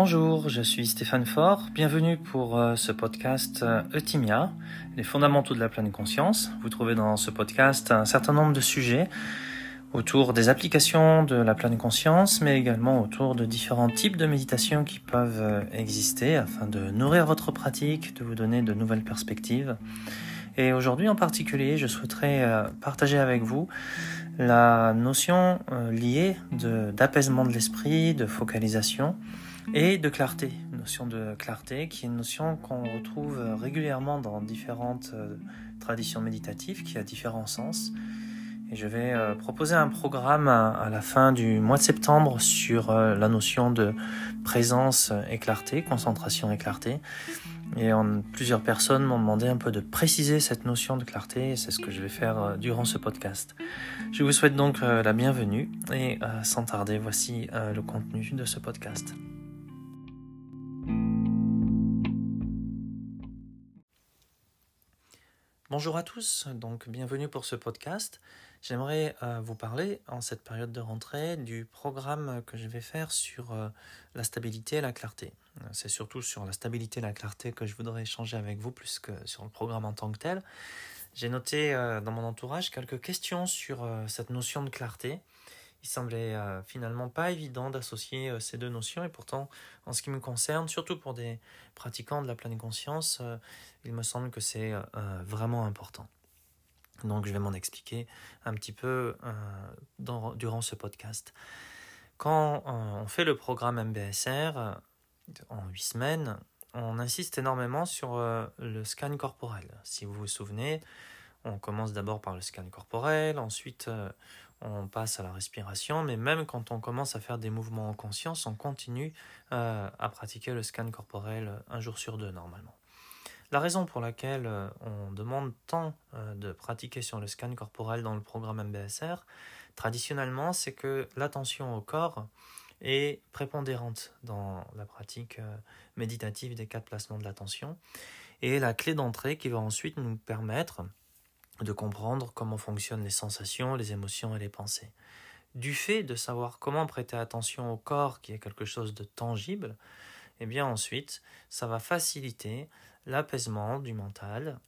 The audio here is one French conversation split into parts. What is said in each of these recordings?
Bonjour, je suis Stéphane Faure. Bienvenue pour euh, ce podcast euh, Eutimia, les fondamentaux de la pleine conscience. Vous trouvez dans ce podcast un certain nombre de sujets autour des applications de la pleine conscience, mais également autour de différents types de méditation qui peuvent euh, exister afin de nourrir votre pratique, de vous donner de nouvelles perspectives. Et aujourd'hui en particulier, je souhaiterais partager avec vous la notion liée d'apaisement de l'esprit, de focalisation et de clarté, notion de clarté qui est une notion qu'on retrouve régulièrement dans différentes euh, traditions méditatives qui a différents sens. Et je vais euh, proposer un programme à la fin du mois de septembre sur euh, la notion de présence et clarté, concentration et clarté. Et plusieurs personnes m'ont demandé un peu de préciser cette notion de clarté et c'est ce que je vais faire durant ce podcast. Je vous souhaite donc la bienvenue et sans tarder, voici le contenu de ce podcast. Bonjour à tous, donc bienvenue pour ce podcast. J'aimerais euh, vous parler en cette période de rentrée du programme que je vais faire sur euh, la stabilité et la clarté. C'est surtout sur la stabilité et la clarté que je voudrais échanger avec vous plus que sur le programme en tant que tel. J'ai noté euh, dans mon entourage quelques questions sur cette notion de clarté il semblait euh, finalement pas évident d'associer euh, ces deux notions et pourtant en ce qui me concerne, surtout pour des pratiquants de la pleine conscience, euh, il me semble que c'est vraiment important. Donc je vais m'en expliquer un petit peu durant ce podcast. Quand on fait le programme MBSR en 8 semaines, on insiste énormément sur le scan corporel. Si vous vous souvenez, on commence d'abord par le scan corporel, ensuite on passe à la respiration, mais même quand on commence à faire des mouvements en conscience, on continue euh, à pratiquer le scan corporel un jour sur deux normalement. La raison pour laquelle euh, on demande tant euh, de pratiquer sur le scan corporel dans le programme MBSR, traditionnellement, c'est que l'attention au corps est prépondérante dans la pratique méditative des quatre placements de l'attention et la clé d'entrée qui va ensuite nous permettre de comprendre comment fonctionnent les sensations, les émotions et les pensées. Du fait de savoir comment prêter attention au corps, qui est quelque chose de tangible, eh bien ensuite, ça va faciliter l'apaisement du mental,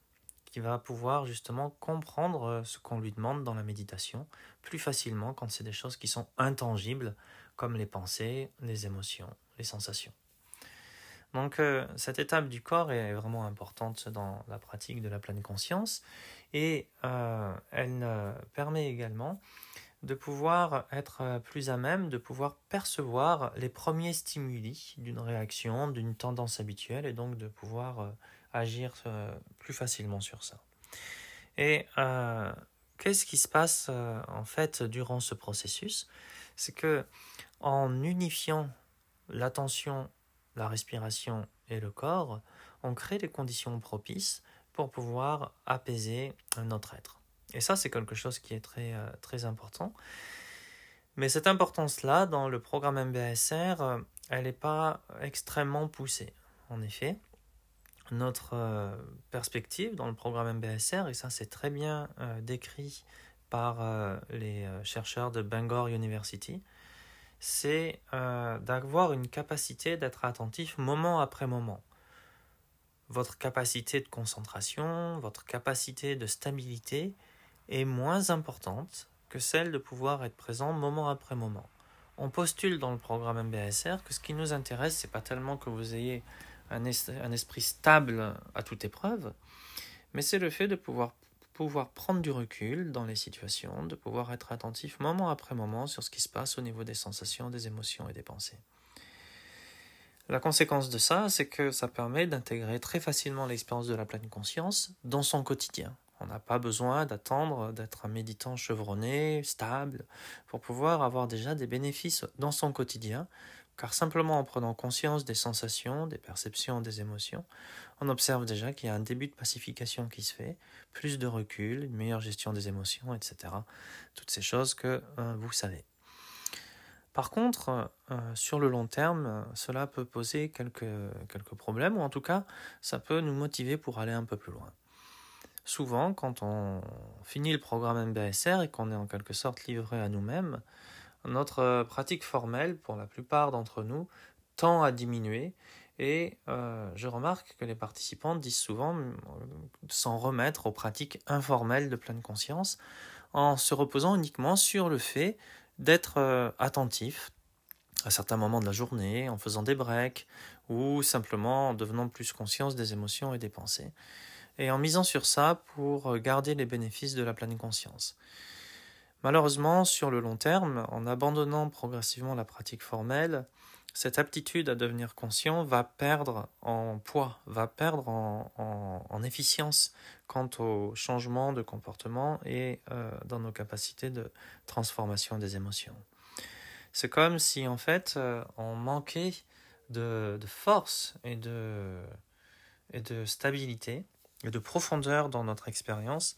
qui va pouvoir justement comprendre ce qu'on lui demande dans la méditation plus facilement quand c'est des choses qui sont intangibles, comme les pensées, les émotions, les sensations. Donc euh, cette étape du corps est vraiment importante dans la pratique de la pleine conscience et euh, elle euh, permet également de pouvoir être plus à même de pouvoir percevoir les premiers stimuli d'une réaction, d'une tendance habituelle et donc de pouvoir agir plus facilement sur ça. Et qu'est-ce qui se passe en fait durant ce processus? C'est que en unifiant l'attention la respiration et le corps, on crée des conditions propices pour pouvoir apaiser notre être. Et ça, c'est quelque chose qui est très, euh, très important. Mais cette importance-là, dans le programme MBSR, euh, elle n'est pas extrêmement poussée. En effet, notre euh, perspective dans le programme MBSR, et ça c'est très bien décrit par les chercheurs de Bangor University, c'est d'avoir une capacité d'être attentif moment après moment. Votre capacité de concentration, votre capacité de stabilité est moins importante que celle de pouvoir être présent moment après moment. On postule dans le programme MBSR que ce qui nous intéresse, c'est pas tellement que vous ayez un, esprit stable à toute épreuve, mais c'est le fait de pouvoir pouvoir prendre du recul dans les situations, de pouvoir être attentif moment après moment sur ce qui se passe au niveau des sensations, des émotions et des pensées. La conséquence de ça, c'est que ça permet d'intégrer très facilement l'expérience de la pleine conscience dans son quotidien. On n'a pas besoin d'attendre d'être un méditant chevronné, stable, pour pouvoir avoir déjà des bénéfices dans son quotidien, car simplement en prenant conscience des sensations, des perceptions, des émotions, on observe déjà qu'il y a un début de pacification qui se fait, plus de recul, une meilleure gestion des émotions, etc. Toutes ces choses que euh, vous savez. Par contre, euh, sur le long terme, cela peut poser quelques, quelques problèmes, ou en tout cas, ça peut nous motiver pour aller un peu plus loin. Souvent, quand on finit le programme MBSR et qu'on est en quelque sorte livré à nous-mêmes, notre pratique formelle, pour la plupart d'entre nous, tend à diminuer et je remarque que les participants disent souvent s'en remettre aux pratiques informelles de pleine conscience en se reposant uniquement sur le fait d'être attentif à certains moments de la journée, en faisant des breaks ou simplement en devenant plus conscience des émotions et des pensées et en misant sur ça pour garder les bénéfices de la pleine conscience. Malheureusement, sur le long terme, en abandonnant progressivement la pratique formelle, cette aptitude à devenir conscient va perdre en poids, va perdre en, efficience quant au changement de comportement et euh, dans nos capacités de transformation des émotions. C'est comme si en fait euh, on manquait de, de force et de, et de stabilité et de profondeur dans notre expérience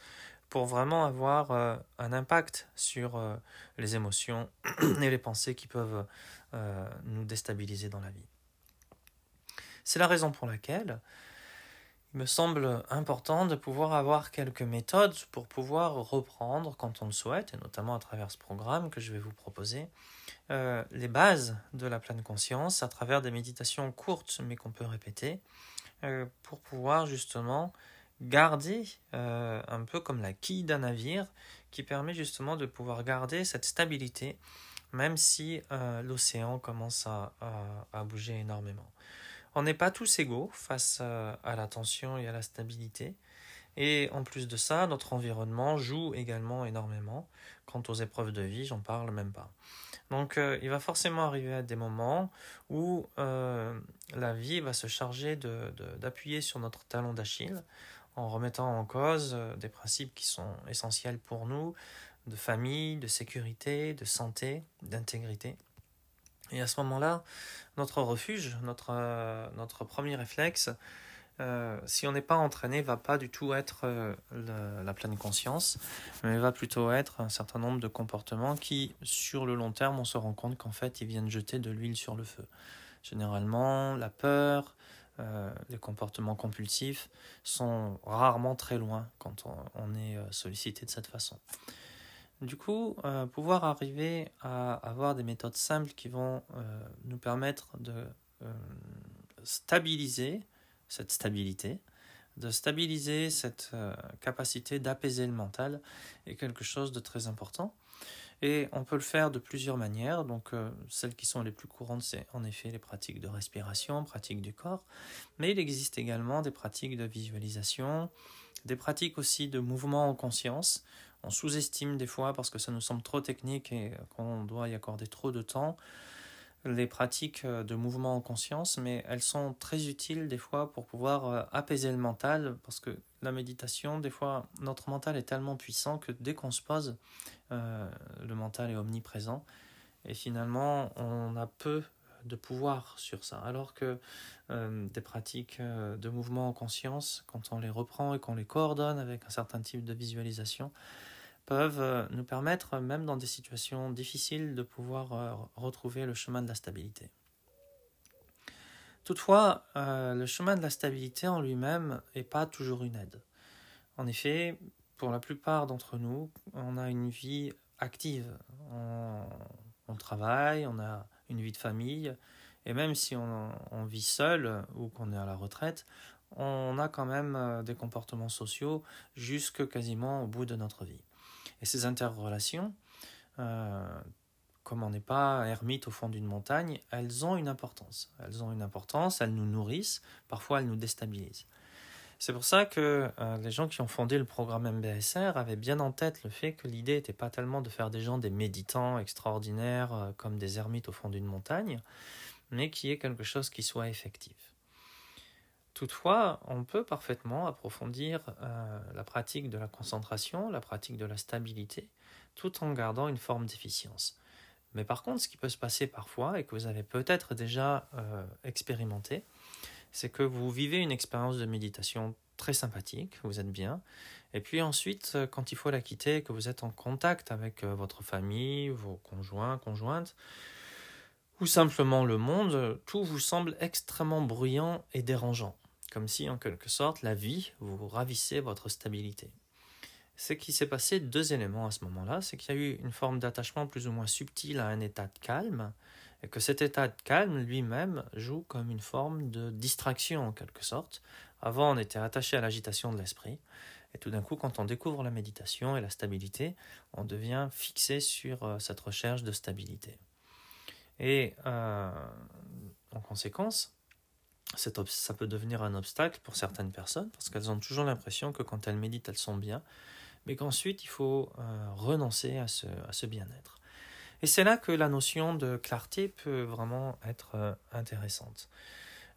pour vraiment avoir euh, un impact sur euh, les émotions et les pensées qui peuvent euh, nous déstabiliser dans la vie. C'est la raison pour laquelle il me semble important de pouvoir avoir quelques méthodes pour pouvoir reprendre quand on le souhaite, et notamment à travers ce programme que je vais vous proposer, les bases de la pleine conscience à travers des méditations courtes mais qu'on peut répéter pour pouvoir justement garder euh, un peu comme la quille d'un navire qui permet justement de pouvoir garder cette stabilité même si euh, l'océan commence à, bouger énormément. On n'est pas tous égaux face euh, à la tension et à la stabilité. Et en plus de ça, notre environnement joue également énormément. Quant aux épreuves de vie, j'en parle même pas. Donc il va forcément arriver à des moments où la vie va se charger d'appuyer de, sur notre talon d'Achille en remettant en cause euh, des principes qui sont essentiels pour nous, de famille, de sécurité, de santé, d'intégrité. Et à ce moment-là, notre refuge, notre, euh, notre premier réflexe, euh, si on n'est pas entraîné, va pas du tout être la pleine conscience, mais va plutôt être un certain nombre de comportements qui, sur le long terme, on se rend compte qu'en fait, ils viennent jeter de l'huile sur le feu. Généralement, la peur, euh, les comportements compulsifs sont rarement très loin quand on, est euh, sollicité de cette façon. Du coup, euh, pouvoir arriver à avoir des méthodes simples qui vont nous permettre de stabiliser cette stabilité, de stabiliser cette capacité d'apaiser le mental est quelque chose de très important. Et on peut le faire de plusieurs manières. Donc, euh, celles qui sont les plus courantes, c'est en effet les pratiques de respiration, pratiques du corps. Mais il existe également des pratiques de visualisation, des pratiques aussi de mouvement en conscience. On sous-estime des fois parce que ça nous semble trop technique et qu'on doit y accorder trop de temps les pratiques euh, de mouvement en conscience, mais elles sont très utiles des fois pour pouvoir euh, apaiser le mental, parce que la méditation, des fois, notre mental est tellement puissant que dès qu'on se pose, euh, le mental est omniprésent, et finalement, on a peu de pouvoir sur ça, alors que des pratiques de mouvement en conscience, quand on les reprend et qu'on les coordonne avec un certain type de visualisation, peuvent euh, nous permettre, même dans des situations difficiles, de pouvoir euh, retrouver le chemin de la stabilité. Toutefois, euh, le chemin de la stabilité en lui-même n'est pas toujours une aide. En effet, pour la plupart d'entre nous, on a une vie active. On, travaille, on a une vie de famille, et même si on, vit seul ou qu'on est à la retraite, on a quand même des comportements sociaux jusque quasiment au bout de notre vie. Et ces interrelations, euh, comme on n'est pas ermite au fond d'une montagne, elles ont une importance. Elles ont une importance, elles nous nourrissent, parfois elles nous déstabilisent. C'est pour ça que euh, les gens qui ont fondé le programme MBSR avaient bien en tête le fait que l'idée n'était pas tellement de faire des gens des méditants extraordinaires euh, comme des ermites au fond d'une montagne, mais qu'il y ait quelque chose qui soit effectif. Toutefois, on peut parfaitement approfondir euh, la pratique de la concentration, la pratique de la stabilité, tout en gardant une forme d'efficience. Mais par contre, ce qui peut se passer parfois, et que vous avez peut-être déjà euh, expérimenté, c'est que vous vivez une expérience de méditation très sympathique, vous êtes bien, et puis ensuite, euh, quand il faut la quitter, que vous êtes en contact avec votre famille, vos conjoints, conjointes, ou simplement le monde, tout vous semble extrêmement bruyant et dérangeant comme si en quelque sorte la vie vous ravissait votre stabilité. Ce qui s'est passé deux éléments à ce moment-là, c'est qu'il y a eu une forme d'attachement plus ou moins subtil à un état de calme, et que cet état de calme lui-même joue comme une forme de distraction en quelque sorte. Avant, on était attaché à l'agitation de l'esprit, et tout d'un coup, quand on découvre la méditation et la stabilité, on devient fixé sur euh, cette recherche de stabilité. Et euh, en conséquence, ça peut devenir un obstacle pour certaines personnes, parce qu'elles ont toujours l'impression que quand elles méditent, elles sont bien, mais qu'ensuite, il faut euh, renoncer à ce, bien-être. Et c'est là que la notion de clarté peut vraiment être euh, intéressante.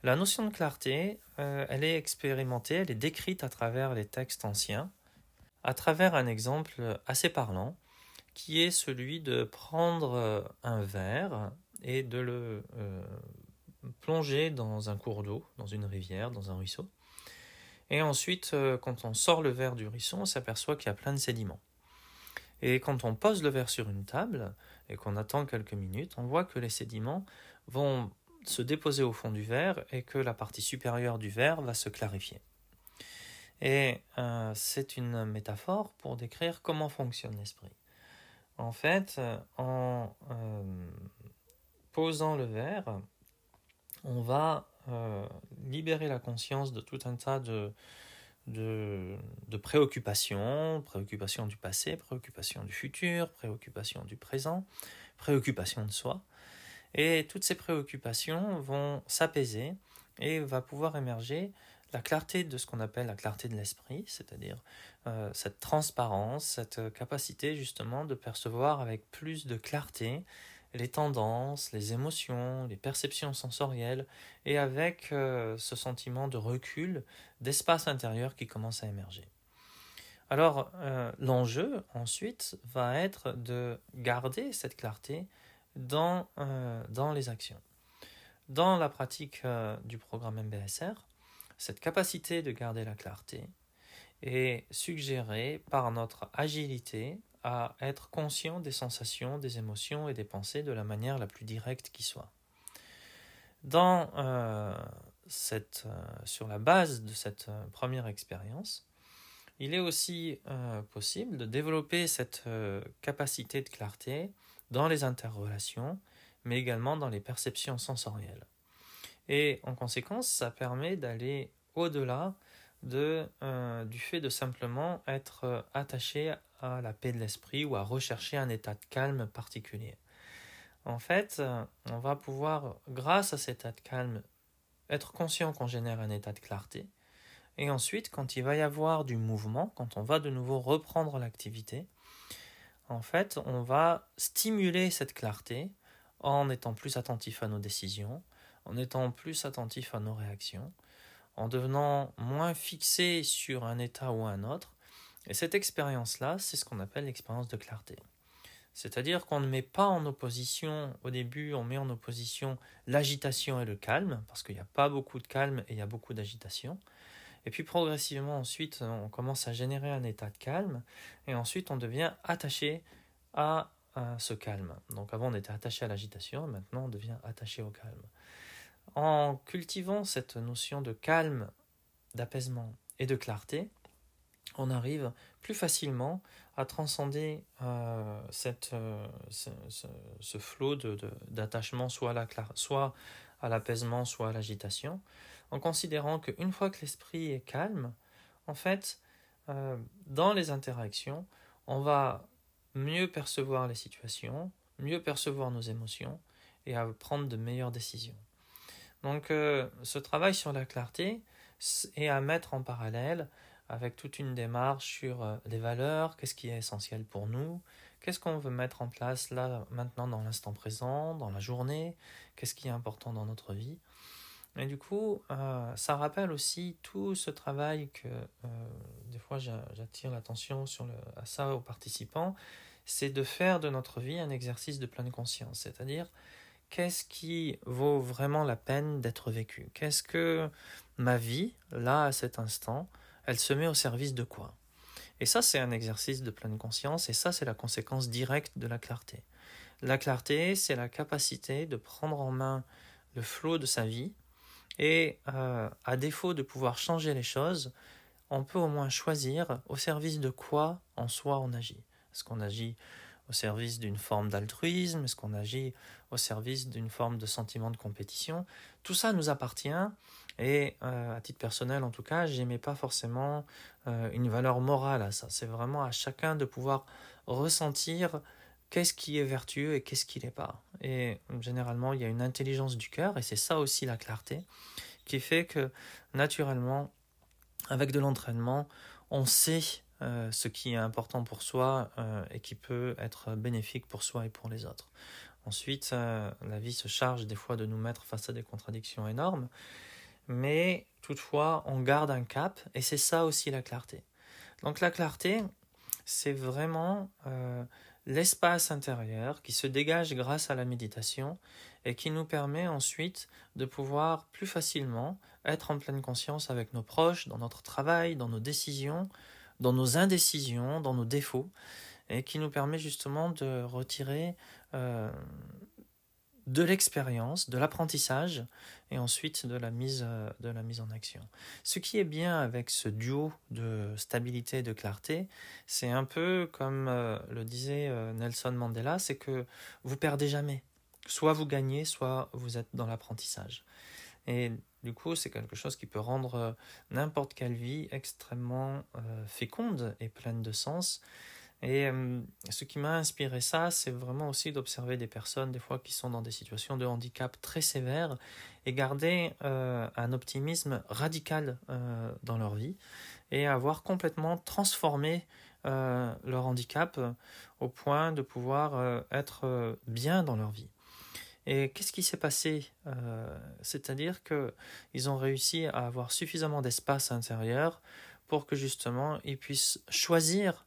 La notion de clarté, euh, elle est expérimentée, elle est décrite à travers les textes anciens, à travers un exemple assez parlant, qui est celui de prendre un verre et de le plonger dans un cours d'eau, dans une rivière, dans un ruisseau. Et ensuite, quand on sort le verre du ruisseau, on s'aperçoit qu'il y a plein de sédiments. Et quand on pose le verre sur une table et qu'on attend quelques minutes, on voit que les sédiments vont se déposer au fond du verre et que la partie supérieure du verre va se clarifier. Et euh, c'est une métaphore pour décrire comment fonctionne l'esprit. En fait, euh, en euh, posant le verre, on va libérer la conscience de tout un tas de, de, préoccupations, préoccupations du passé, préoccupations du futur, préoccupations du présent, préoccupations de soi. Et toutes ces préoccupations vont s'apaiser et va pouvoir émerger la clarté de ce qu'on appelle la clarté de l'esprit, c'est-à-dire euh, cette transparence, cette capacité justement de percevoir avec plus de clarté les tendances, les émotions, les perceptions sensorielles, et avec euh, ce sentiment de recul, d'espace intérieur qui commence à émerger. Alors euh, l'enjeu ensuite va être de garder cette clarté dans, euh, dans les actions. Dans la pratique du programme MBSR, cette capacité de garder la clarté est suggérée par notre agilité à être conscient des sensations, des émotions et des pensées de la manière la plus directe qui soit. Dans, euh, cette, euh, sur la base de cette euh, première expérience, il est aussi possible de développer cette capacité de clarté dans les interrelations, mais également dans les perceptions sensorielles. Et en conséquence, ça permet d'aller au-delà de, du fait de simplement être attaché à la paix de l'esprit ou à rechercher un état de calme particulier. En fait, on va pouvoir, grâce à cet état de calme, être conscient qu'on génère un état de clarté. Et ensuite, quand il va y avoir du mouvement, quand on va de nouveau reprendre l'activité, en fait, on va stimuler cette clarté en étant plus attentif à nos décisions, en étant plus attentif à nos réactions, en devenant moins fixé sur un état ou un autre, et cette expérience-là, c'est ce qu'on appelle l'expérience de clarté. C'est-à-dire qu'on ne met pas en opposition, au début, on met en opposition l'agitation et le calme, parce qu'il n'y a pas beaucoup de calme et il y a beaucoup d'agitation. Et puis progressivement, ensuite, on commence à générer un état de calme, et ensuite on devient attaché à, ce calme. Donc avant, on était attaché à l'agitation, maintenant on devient attaché au calme. En cultivant cette notion de calme, d'apaisement et de clarté, on arrive plus facilement à transcender euh, euh, ce, flot d'attachement soit, à la, soit à l'apaisement, soit à l'agitation, en considérant qu'une fois que l'esprit est calme, en fait, euh, dans les interactions, on va mieux percevoir les situations, mieux percevoir nos émotions et à prendre de meilleures décisions. Donc ce travail sur la clarté est à mettre en parallèle avec toute une démarche sur euh, les valeurs, qu'est-ce qui est essentiel pour nous, qu'est-ce qu'on veut mettre en place là, maintenant, dans l'instant présent, dans la journée, qu'est-ce qui est important dans notre vie. Et du coup, euh, ça rappelle aussi tout ce travail que euh, des fois j'attire l'attention sur à ça aux participants, c'est de faire de notre vie un exercice de pleine conscience, c'est-à-dire qu'est-ce qui vaut vraiment la peine d'être vécu? Qu'est-ce que ma vie, là, à cet instant, elle se met au service de quoi? Et ça, c'est un exercice de pleine conscience, et ça, c'est la conséquence directe de la clarté. La clarté, c'est la capacité de prendre en main le flot de sa vie, et euh, à défaut de pouvoir changer les choses, on peut au moins choisir au service de quoi en soi on agit. Est-ce qu'on agit au service d'une forme d'altruisme? Est-ce qu'on agit au service d'une forme de sentiment de compétition? Tout ça nous appartient et à titre personnel en tout cas, j'aimais pas forcément une valeur morale à ça. C'est vraiment à chacun de pouvoir ressentir qu'est-ce qui est vertueux et qu'est-ce qui n'est pas. Et généralement, il y a une intelligence du cœur, et c'est ça aussi la clarté, qui fait que naturellement, avec de l'entraînement, on sait euh, ce qui est important pour soi euh, et qui peut être bénéfique pour soi et pour les autres. Ensuite, euh, la vie se charge des fois de nous mettre face à des contradictions énormes, mais toutefois, on garde un cap, et c'est ça aussi la clarté. Donc la clarté, c'est vraiment l'espace intérieur qui se dégage grâce à la méditation et qui nous permet ensuite de pouvoir plus facilement être en pleine conscience avec nos proches, dans notre travail, dans nos décisions, dans nos indécisions, dans nos défauts, et qui nous permet justement de retirer euh, de l'expérience, de l'apprentissage et ensuite de la, mise, euh, de la mise en action. Ce qui est bien avec ce duo de stabilité et de clarté, c'est un peu comme euh, le disait euh, Nelson Mandela, c'est que vous perdez jamais. Soit vous gagnez, soit vous êtes dans l'apprentissage. Et du coup, c'est quelque chose qui peut rendre n'importe quelle vie extrêmement féconde et pleine de sens. Et euh, ce qui m'a inspiré ça, c'est vraiment aussi d'observer des personnes, des fois, qui sont dans des situations de handicap très sévères et garder euh, un optimisme radical euh, dans leur vie et avoir complètement transformé leur handicap au point de pouvoir être bien dans leur vie. Et qu'est-ce qui s'est passé C'est-à-dire qu'ils ont réussi à avoir suffisamment d'espace intérieur pour que justement ils puissent choisir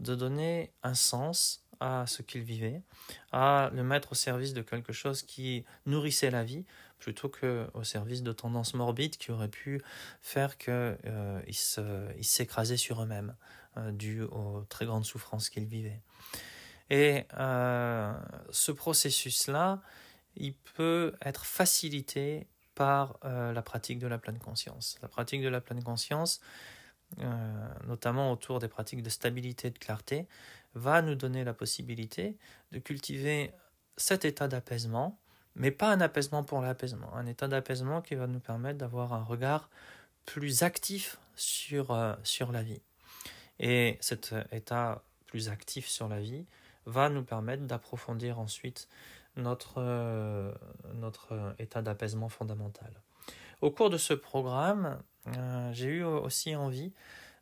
de donner un sens à ce qu'il vivait, à le mettre au service de quelque chose qui nourrissait la vie, plutôt qu'au service de tendances morbides qui auraient pu faire qu'ils euh, s'écrasaient sur eux-mêmes, euh, dû aux très grandes souffrances qu'ils vivaient. Et euh, ce processus-là, il peut être facilité par la pratique de la pleine conscience. La pratique de la pleine conscience, euh, notamment autour des pratiques de stabilité et de clarté, va nous donner la possibilité de cultiver cet état d'apaisement, mais pas un apaisement pour l'apaisement, un état d'apaisement qui va nous permettre d'avoir un regard plus actif sur, euh, sur la vie. Et cet état plus actif sur la vie va nous permettre d'approfondir ensuite notre, euh, notre état d'apaisement fondamental. Au cours de ce programme, euh, j'ai eu aussi envie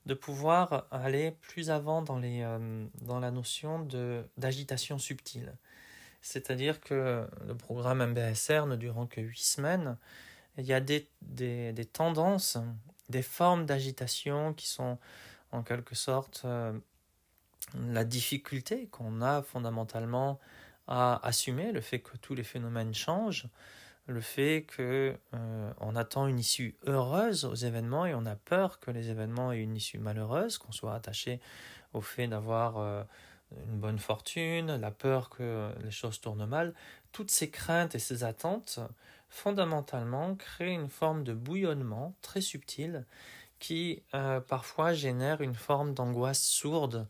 de pouvoir aller plus avant dans, les, euh, dans la notion d'agitation subtile. C'est-à-dire que le programme MBSR ne durant que huit semaines, il y a des, des, des tendances, des formes d'agitation qui sont en quelque sorte euh, la difficulté qu'on a fondamentalement à assumer, le fait que tous les phénomènes changent, le fait que euh, on attend une issue heureuse aux événements et on a peur que les événements aient une issue malheureuse, qu'on soit attaché au fait d'avoir euh, une bonne fortune, la peur que les choses tournent mal, toutes ces craintes et ces attentes fondamentalement créent une forme de bouillonnement très subtil qui euh, parfois génère une forme d'angoisse sourde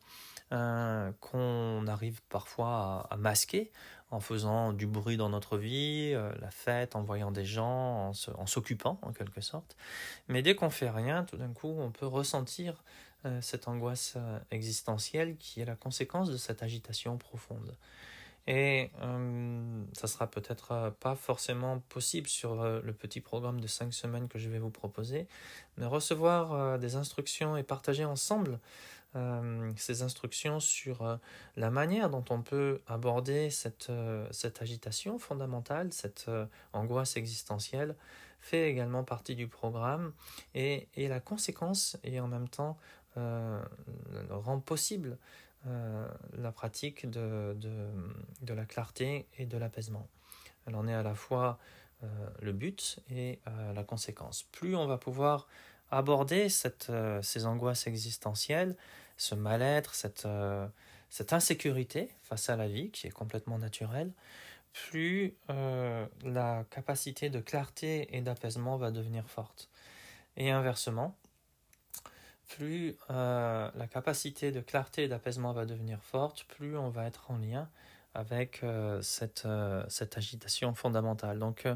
qu'on arrive parfois à masquer en faisant du bruit dans notre vie, euh, la fête, en voyant des gens, en s'occupant en, quelque sorte. Mais dès qu'on fait rien, tout d'un coup, on peut ressentir euh, cette angoisse euh, existentielle qui est la conséquence de cette agitation profonde. Et ça sera peut-être pas forcément possible sur le petit programme de cinq semaines que je vais vous proposer, mais recevoir des instructions et partager ensemble euh, ces instructions sur euh, la manière dont on peut aborder cette, euh, agitation fondamentale, cette angoisse existentielle, fait également partie du programme et, la conséquence et en même temps rend possible la pratique de, la clarté et de l'apaisement. Elle en est à la fois le but et la conséquence. Plus on va pouvoir aborder cette, ces angoisses existentielles, ce mal-être, cette, euh, cette insécurité face à la vie qui est complètement naturelle, plus euh, la capacité de clarté et d'apaisement va devenir forte. Et inversement, plus la capacité de clarté et d'apaisement va devenir forte, plus on va être en lien avec cette, cette agitation fondamentale. Donc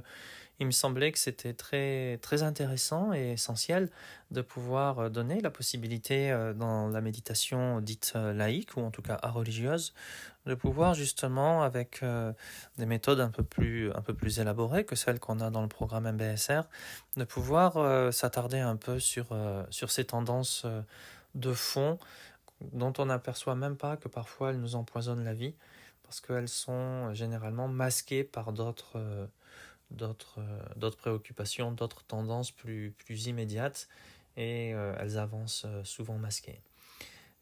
il me semblait que c'était très, très intéressant et essentiel de pouvoir euh, donner la possibilité euh, dans la méditation dite euh, laïque ou en tout cas religieuse de pouvoir justement avec des méthodes un peu plus, un peu plus élaborées que celles qu'on a dans le programme MBSR, de pouvoir s'attarder un peu sur, sur ces tendances de fond dont on n'aperçoit même pas que parfois elles nous empoisonnent la vie parce qu'elles sont généralement masquées par d'autres d'autres euh, d'autres préoccupations, d'autres tendances plus, plus immédiates et euh, elles avancent euh, souvent masquées.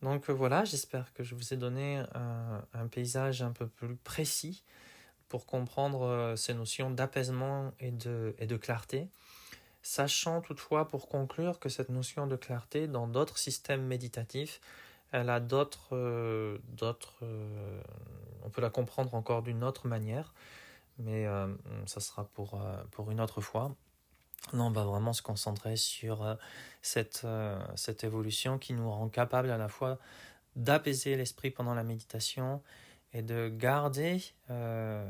Donc voilà, j'espère que je vous ai donné un, un, paysage un peu plus précis pour comprendre ces notions d'apaisement et de, et de clarté, sachant toutefois pour conclure que cette notion de clarté dans d'autres systèmes méditatifs, elle a d'autres, d'autres on peut la comprendre encore d'une autre manière mais euh, ça sera pour, euh, pour une autre fois. Non, on va vraiment se concentrer sur euh, cette, cette évolution qui nous rend capable à la fois d'apaiser l'esprit pendant la méditation et de garder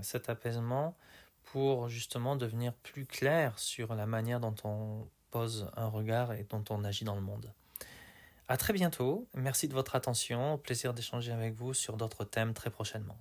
cet apaisement pour justement devenir plus clair sur la manière dont on pose un regard et dont on agit dans le monde. À très bientôt, merci de votre attention, au plaisir d'échanger avec vous sur d'autres thèmes très prochainement.